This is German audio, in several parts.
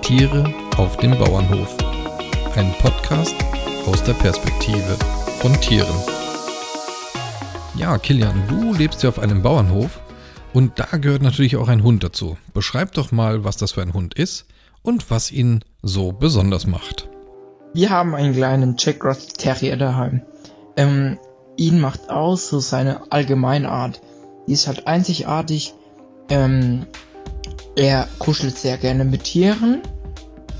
Tiere auf dem Bauernhof. Ein Podcast aus der Perspektive von Tieren. Ja, Kilian, du lebst ja auf einem Bauernhof und da gehört natürlich auch ein Hund dazu. Beschreib doch mal, was das für ein Hund ist und was ihn so besonders macht. Wir haben einen kleinen Jack Russell Terrier daheim. Ähm, ihn macht aus so seine Allgemeinart. Die ist halt einzigartig. Ähm, er kuschelt sehr gerne mit Tieren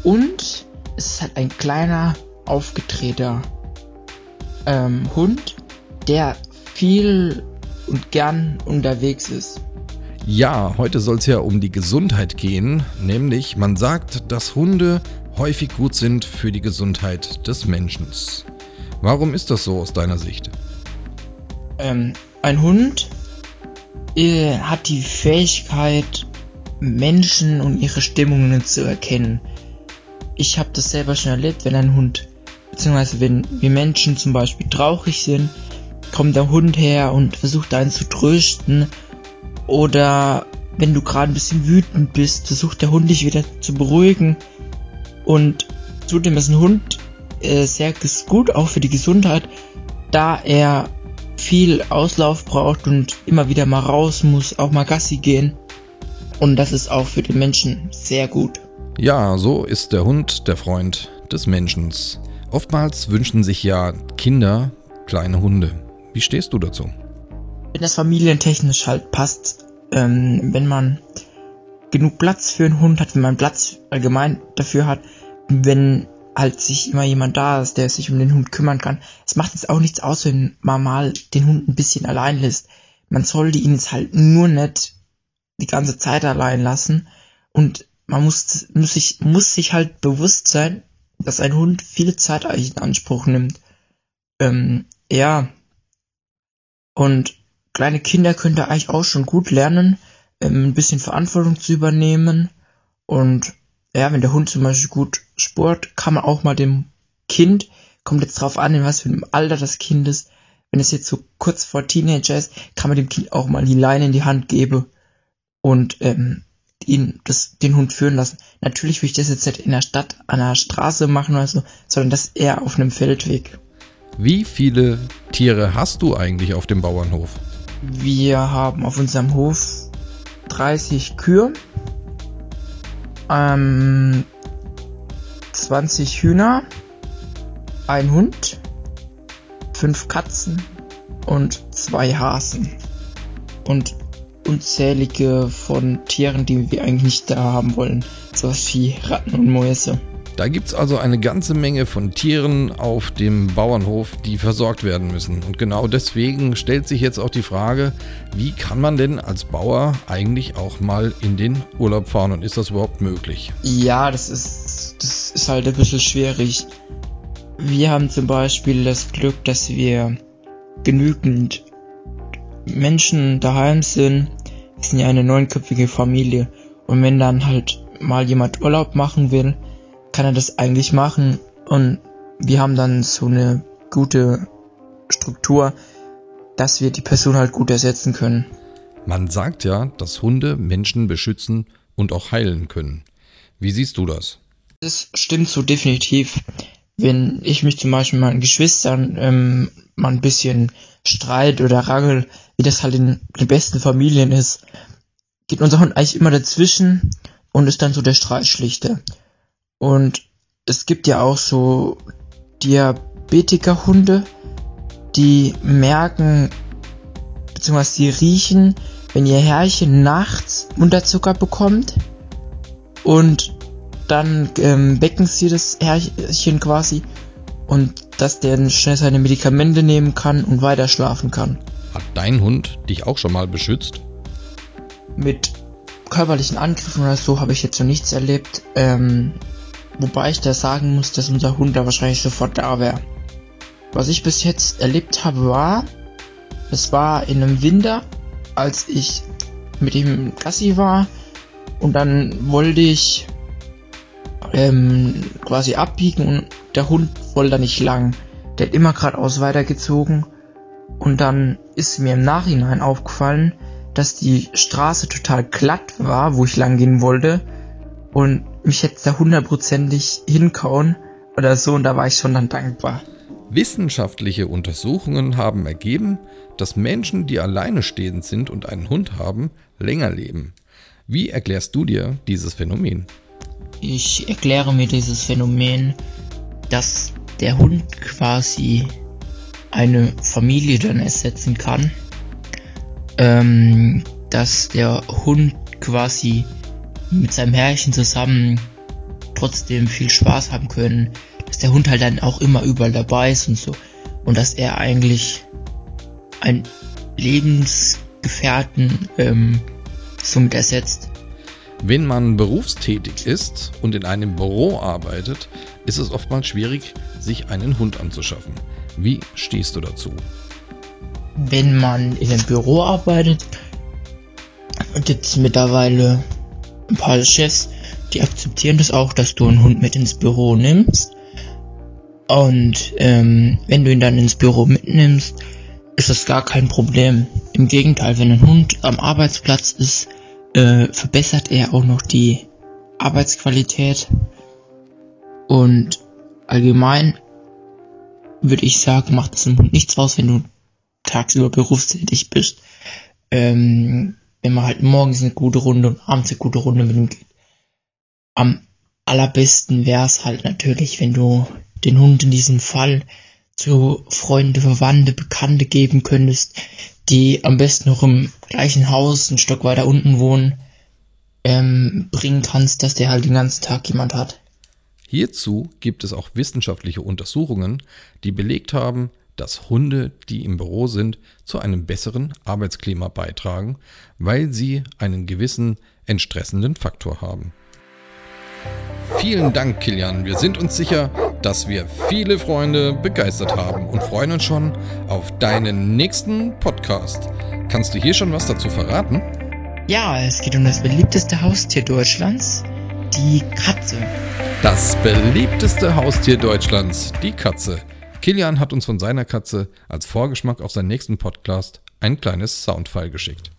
und es ist halt ein kleiner, aufgetreter ähm, Hund, der viel und gern unterwegs ist. Ja, heute soll es ja um die Gesundheit gehen, nämlich man sagt, dass Hunde häufig gut sind für die Gesundheit des Menschen. Warum ist das so aus deiner Sicht? Ähm, ein Hund äh, hat die Fähigkeit, Menschen und ihre Stimmungen zu erkennen. Ich habe das selber schon erlebt, wenn ein Hund, beziehungsweise wenn wir Menschen zum Beispiel traurig sind, kommt der Hund her und versucht einen zu trösten. Oder wenn du gerade ein bisschen wütend bist, versucht der Hund dich wieder zu beruhigen. Und zudem ist ein Hund äh, sehr gut, auch für die Gesundheit, da er viel Auslauf braucht und immer wieder mal raus muss, auch mal Gassi gehen. Und das ist auch für den Menschen sehr gut. Ja, so ist der Hund der Freund des Menschen. Oftmals wünschen sich ja Kinder kleine Hunde. Wie stehst du dazu? Wenn das familientechnisch halt passt, ähm, wenn man genug Platz für einen Hund hat, wenn man Platz allgemein dafür hat, wenn halt sich immer jemand da ist, der sich um den Hund kümmern kann. Es macht jetzt auch nichts aus, wenn man mal den Hund ein bisschen allein lässt. Man sollte ihn jetzt halt nur nicht die ganze Zeit allein lassen und man muss, muss sich, muss sich halt bewusst sein, dass ein Hund viel Zeit eigentlich in Anspruch nimmt. Ähm, ja. Und kleine Kinder können da eigentlich auch schon gut lernen, ähm, ein bisschen Verantwortung zu übernehmen. Und ja, wenn der Hund zum Beispiel gut sport, kann man auch mal dem Kind, kommt jetzt drauf an, in was für einem Alter das Kind ist. Wenn es jetzt so kurz vor Teenager ist, kann man dem Kind auch mal die Leine in die Hand geben und ähm, ihn das, den Hund führen lassen. Natürlich will ich das jetzt nicht in der Stadt an der Straße machen oder so, sondern das eher auf einem Feldweg. Wie viele Tiere hast du eigentlich auf dem Bauernhof? Wir haben auf unserem Hof 30 Kühe, ähm, 20 Hühner, ein Hund, fünf Katzen und zwei Hasen. Und unzählige von Tieren, die wir eigentlich nicht da haben wollen. Sowas wie Ratten und Mäuse. Da gibt es also eine ganze Menge von Tieren auf dem Bauernhof, die versorgt werden müssen. Und genau deswegen stellt sich jetzt auch die Frage, wie kann man denn als Bauer eigentlich auch mal in den Urlaub fahren und ist das überhaupt möglich? Ja, das ist, ist halt ein bisschen schwierig. Wir haben zum Beispiel das Glück, dass wir genügend Menschen daheim sind, wir sind ja eine neunköpfige Familie und wenn dann halt mal jemand Urlaub machen will, kann er das eigentlich machen und wir haben dann so eine gute Struktur, dass wir die Person halt gut ersetzen können. Man sagt ja, dass Hunde Menschen beschützen und auch heilen können. Wie siehst du das? Das stimmt so definitiv. Wenn ich mich zum Beispiel meinen Geschwistern ähm, mal ein bisschen streit oder rangel, wie das halt in den besten Familien ist, geht unser Hund eigentlich immer dazwischen und ist dann so der Streitschlichter. Und es gibt ja auch so Diabetiker-Hunde, die merken, beziehungsweise die riechen, wenn ihr Herrchen nachts Unterzucker bekommt und dann ähm, wecken sie das Herrchen quasi und dass der schnell seine Medikamente nehmen kann und weiter schlafen kann. Hat dein Hund dich auch schon mal beschützt? Mit körperlichen Angriffen oder so habe ich jetzt noch nichts erlebt. Ähm, wobei ich da sagen muss, dass unser Hund da wahrscheinlich sofort da wäre. Was ich bis jetzt erlebt habe war, es war in einem Winter, als ich mit ihm Gassi war und dann wollte ich ähm, quasi abbiegen und der Hund wollte da nicht lang. Der hat immer geradeaus weitergezogen und dann ist mir im Nachhinein aufgefallen, dass die Straße total glatt war, wo ich lang gehen wollte. Und mich hätte da hundertprozentig hinkauen oder so und da war ich schon dann dankbar. Wissenschaftliche Untersuchungen haben ergeben, dass Menschen, die alleine stehend sind und einen Hund haben, länger leben. Wie erklärst du dir dieses Phänomen? Ich erkläre mir dieses Phänomen, dass der Hund quasi eine Familie dann ersetzen kann. Ähm, dass der Hund quasi mit seinem Herrchen zusammen trotzdem viel Spaß haben können. Dass der Hund halt dann auch immer überall dabei ist und so. Und dass er eigentlich ein Lebensgefährten ähm, somit ersetzt. Wenn man berufstätig ist und in einem Büro arbeitet, ist es oftmals schwierig, sich einen Hund anzuschaffen. Wie stehst du dazu? Wenn man in einem Büro arbeitet, gibt es mittlerweile ein paar Chefs, die akzeptieren das auch, dass du einen Hund mit ins Büro nimmst. Und ähm, wenn du ihn dann ins Büro mitnimmst, ist das gar kein Problem. Im Gegenteil, wenn ein Hund am Arbeitsplatz ist, äh, verbessert er auch noch die Arbeitsqualität. Und allgemein würde ich sagen, macht es nichts aus, wenn du tagsüber berufstätig bist. Ähm, wenn man halt morgens eine gute Runde und abends eine gute Runde mit ihm geht. Am allerbesten wäre es halt natürlich, wenn du den Hund in diesem Fall zu Freunde, Verwandte, Bekannte geben könntest, die am besten noch im gleichen Haus ein Stock weiter unten wohnen, ähm, bringen kannst, dass der halt den ganzen Tag jemand hat. Hierzu gibt es auch wissenschaftliche Untersuchungen, die belegt haben, dass Hunde, die im Büro sind, zu einem besseren Arbeitsklima beitragen, weil sie einen gewissen entstressenden Faktor haben. Vielen Dank, Kilian. Wir sind uns sicher, dass wir viele Freunde begeistert haben und freuen uns schon auf deinen nächsten Podcast. Kannst du hier schon was dazu verraten? Ja, es geht um das beliebteste Haustier Deutschlands, die Katze. Das beliebteste Haustier Deutschlands, die Katze. Kilian hat uns von seiner Katze als Vorgeschmack auf seinen nächsten Podcast ein kleines Soundfile geschickt.